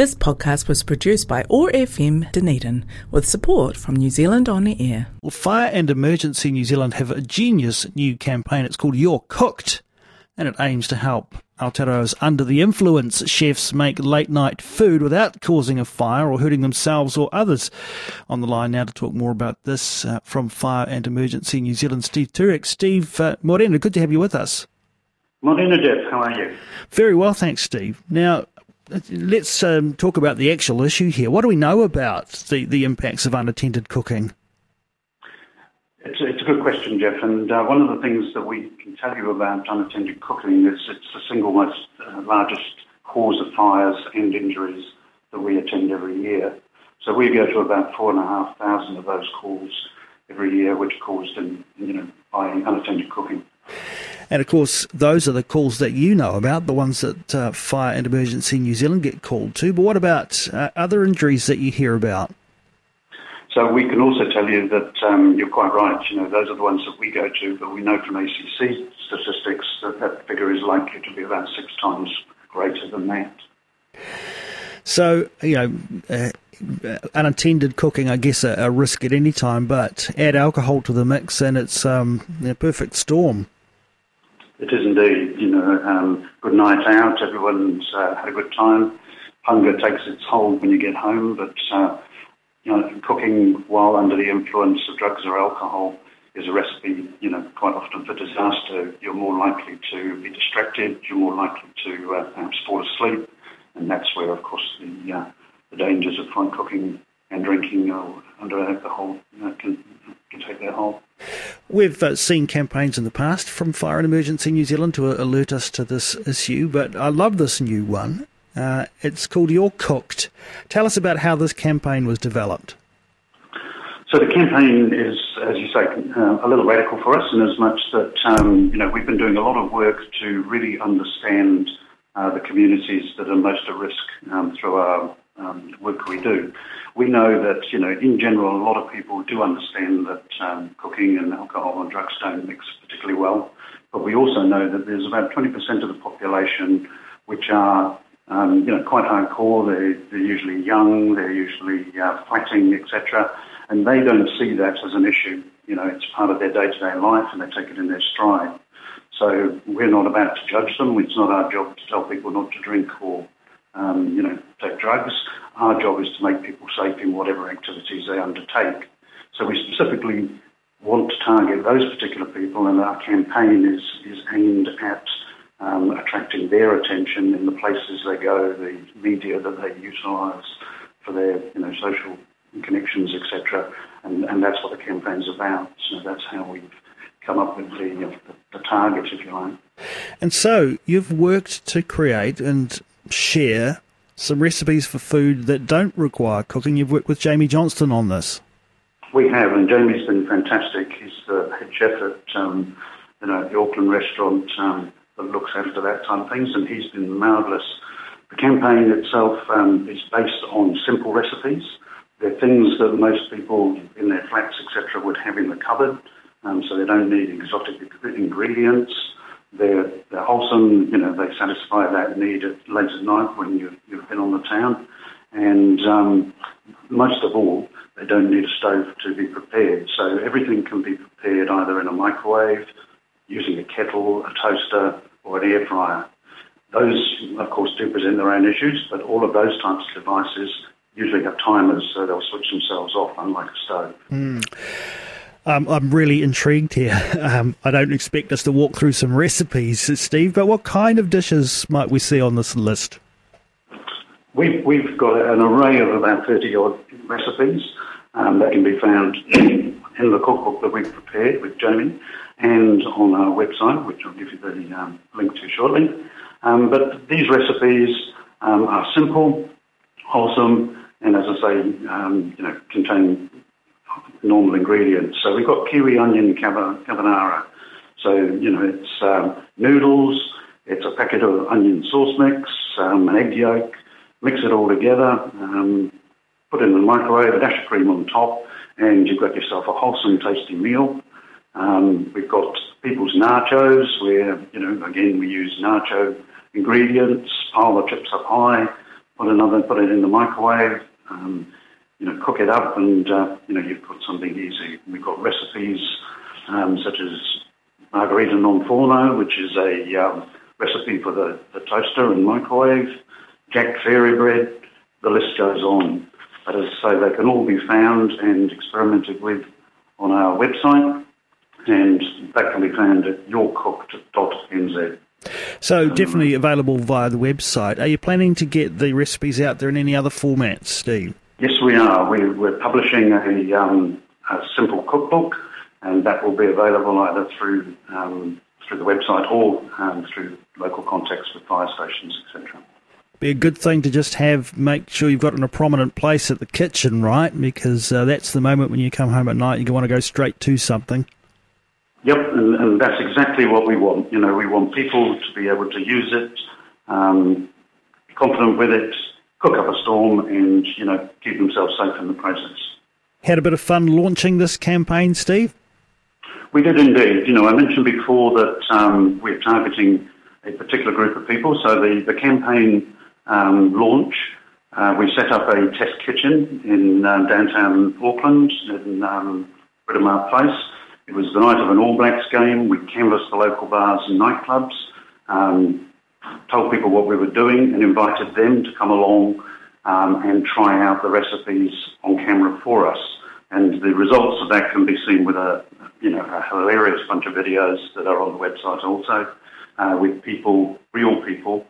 This podcast was produced by OAR FM Dunedin with support from New Zealand On Air. Well, Fire and Emergency New Zealand have a genius new campaign. It's called You're Cooked, and it aims to help Aotearoa's under the influence chefs make late night food without causing a fire or hurting themselves or others. On the line now to talk more about this uh, from Fire and Emergency New Zealand, Steve Turek. Steve uh, Morena, good to have you with us. Morena, Jeff, how are you? Very well, thanks, Steve. Now, let's um, talk about the actual issue here. What do we know about the, the impacts of unattended cooking? It's, it's a good question, Jeff. And uh, one of the things that we can tell you about unattended cooking is it's the single most uh, largest cause of fires and injuries that we attend every year. So we go to about four and a half thousand of those calls every year, which are caused in, you know, by unattended cooking. And of course, those are the calls that you know about, the ones that uh, Fire and Emergency New Zealand get called to. But what about uh, other injuries that you hear about? So we can also tell you that um, you're quite right. You know, those are the ones that we go to, but we know from ACC statistics that that figure is likely to be about six times greater than that. So, you know, uh, unattended cooking, I guess, a, a, risk at any time, but add alcohol to the mix and it's um, a perfect storm. It is indeed. You know, um, good night out. Everyone's uh, had a good time. Hunger takes its hold when you get home, but uh, you know, cooking while under the influence of drugs or alcohol is a recipe. You know, quite often for disaster. You're more likely to be distracted. You're more likely to uh, perhaps fall asleep, and that's where, of course, the uh, the dangers of fine cooking and drinking under alcohol can can take their hold. We've uh, seen campaigns in the past from Fire and Emergency New Zealand to uh, alert us to this issue, but I love this new one. Uh, it's called You're Cooked. Tell us about how this campaign was developed. So the campaign is, as you say, uh, a little radical for us in as much that um, you know we've been doing a lot of work to really understand uh, the communities that are most at risk um, through our um, work we do. We know that, you know, in general, a lot of people do understand that um, cooking and alcohol and drugs don't mix particularly well. But we also know that there's about 20% of the population which are, um, you know, quite hardcore. They're, they're usually young, they're usually uh, fighting, etc. And they don't see that as an issue. You know, it's part of their day-to-day life and they take it in their stride. So we're not about to judge them. It's not our job to tell people not to drink or um, you know, take drugs. Our job is to make people safe in whatever activities they undertake. So we specifically want to target those particular people, and our campaign is, is aimed at um, attracting their attention in the places they go, the media that they utilise for their you know, social connections, etc. And, and that's what the campaign's about. So that's how we've come up with the, the, the target, if you like. And so you've worked to create and share some recipes for food that don't require cooking. You've worked with Jamie Johnston on this. We have, and Jamie's been fantastic. He's the head chef at um, you know the Auckland restaurant um, that looks after that type of things, and he's been marvellous. The campaign itself um, is based on simple recipes. They're things that most people in their flats, etc., would have in the cupboard, um, so they don't need exotic ingredients. They're, they're wholesome, you know, they satisfy that need at late at night when you've, you've been on the town. And um, most of all, they don't need a stove to be prepared. So everything can be prepared either in a microwave, using a kettle, a toaster, or an air fryer. Those, of course, do present their own issues, but all of those types of devices usually have timers, so they'll switch themselves off, unlike a stove. Mm. Um, I'm really intrigued here. Um, I don't expect us to walk through some recipes, Steve, but what kind of dishes might we see on this list? We've, we've got an array of about 30 odd recipes um, that can be found in the cookbook that we've prepared with Jamie and on our website, which I'll give you the um, link to shortly. Um, but these recipes um, are simple, wholesome, and as I say, you know, contain normal ingredients. So we've got kiwi onion carbonara. So, you know, it's um, noodles, it's a packet of onion sauce mix, um, an egg yolk, mix it all together, um, put it in the microwave, a dash of cream on top, and you've got yourself a wholesome, tasty meal. Um, we've got people's nachos, where, you know, again, we use nacho ingredients, pile the chips up high, put another, put it in the microwave, um, you know, cook it up, and uh, you know, you've got something easy. We've got recipes um, such as margarita non forno, which is a um, recipe for the, the toaster and microwave, jack fairy bread. The list goes on. But as I say, they can all be found and experimented with on our website, and that can be found at yourcooked.nz. So definitely available via the website. Are you planning to get the recipes out there in any other formats, Steve? Yes, we are. We, are publishing a, um, a, simple cookbook, and that will be available either through um, through the website or um, through local contacts with fire stations, etc. Be a good thing to just have make sure you've got in a prominent place at the kitchen, right? Because uh, that's the moment when you come home at night, you want to go straight to something. Yep, and, and, that's exactly what we want. You know, we want people to be able to use it, um, confident with it, cook up a storm, and you know, keep themselves safe in the process. Had a bit of fun launching this campaign, Steve. We did indeed. You know, I mentioned before that um, we're targeting a particular group of people. So the the campaign um, launch, uh, we set up a test kitchen in uh, downtown Auckland in um, Britomart Place it was the night of an All Blacks game. We canvassed the local bars and nightclubs, um, told people what we were doing, and invited them to come along um, and try out the recipes on camera for us. And the results of that can be seen with a, you know, a hilarious bunch of videos that are on the website also, uh, with people, real people,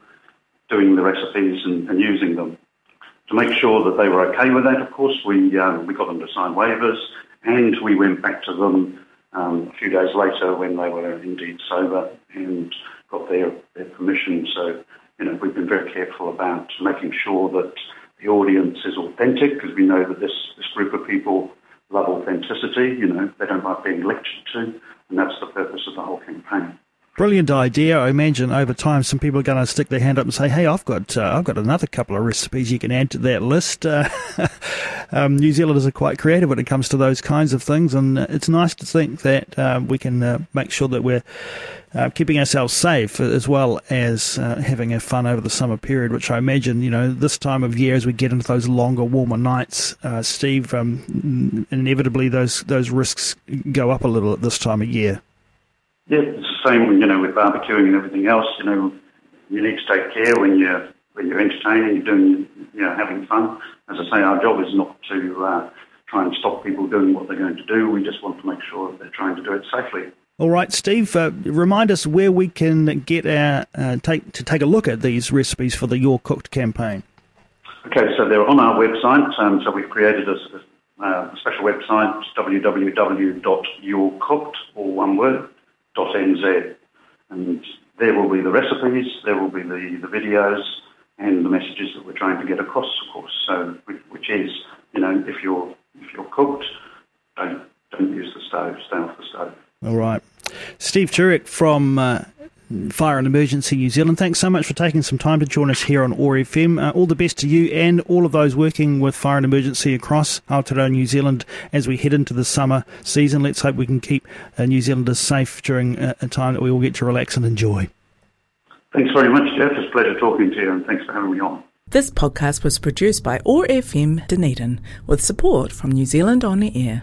doing the recipes and, and, using them. To make sure that they were okay with that, of course, we um, we got them to sign waivers, and we went back to them um, a few days later when they were indeed sober and got their, their permission. So, you know, we've been very careful about making sure that the audience is authentic because we know that this, this group of people love authenticity. You know, they don't like being lectured to, and that's the purpose of the whole campaign. Brilliant idea. I imagine over time some people are going to stick their hand up and say, "Hey, I've got uh, I've got another couple of recipes you can add to that list." Uh, um, New Zealanders are quite creative when it comes to those kinds of things, and it's nice to think that uh, we can uh, make sure that we're uh, keeping ourselves safe as well as uh, having a fun over the summer period. Which I imagine, you know, this time of year as we get into those longer, warmer nights, Steve, um, inevitably those those risks go up a little at this time of year. The same, you know, with barbecuing and everything else. You know, you need to take care when you're when you're entertaining, you're doing, you know, having fun. As I say, our job is not to uh, try and stop people doing what they're going to do. We just want to make sure that they're trying to do it safely. All right, Steve. Uh, remind us where we can get our uh, take to take a look at these recipes for the Your Cooked campaign. Okay, so they're on our website. Um, so we've created a, a special website, www.yourcooked, all one word, nz, and there will be the recipes, there will be the, the videos, and the messages that we're trying to get across, of course. So, which is, you know, if you're if you're cooked, don't don't use the stove, stay off the stove. All right, Steve Turek from uh, Fire and Emergency New Zealand. Thanks so much for taking some time to join us here on OAR FM. Uh, all the best to you and all of those working with Fire and Emergency across Aotearoa New Zealand as we head into the summer season. Let's hope we can keep uh, New Zealanders safe during uh, a time that we all get to relax and enjoy. Thanks very much, Jeff. It's a pleasure talking to you, and thanks for having me on. This podcast was produced by OAR FM Dunedin with support from New Zealand On the Air.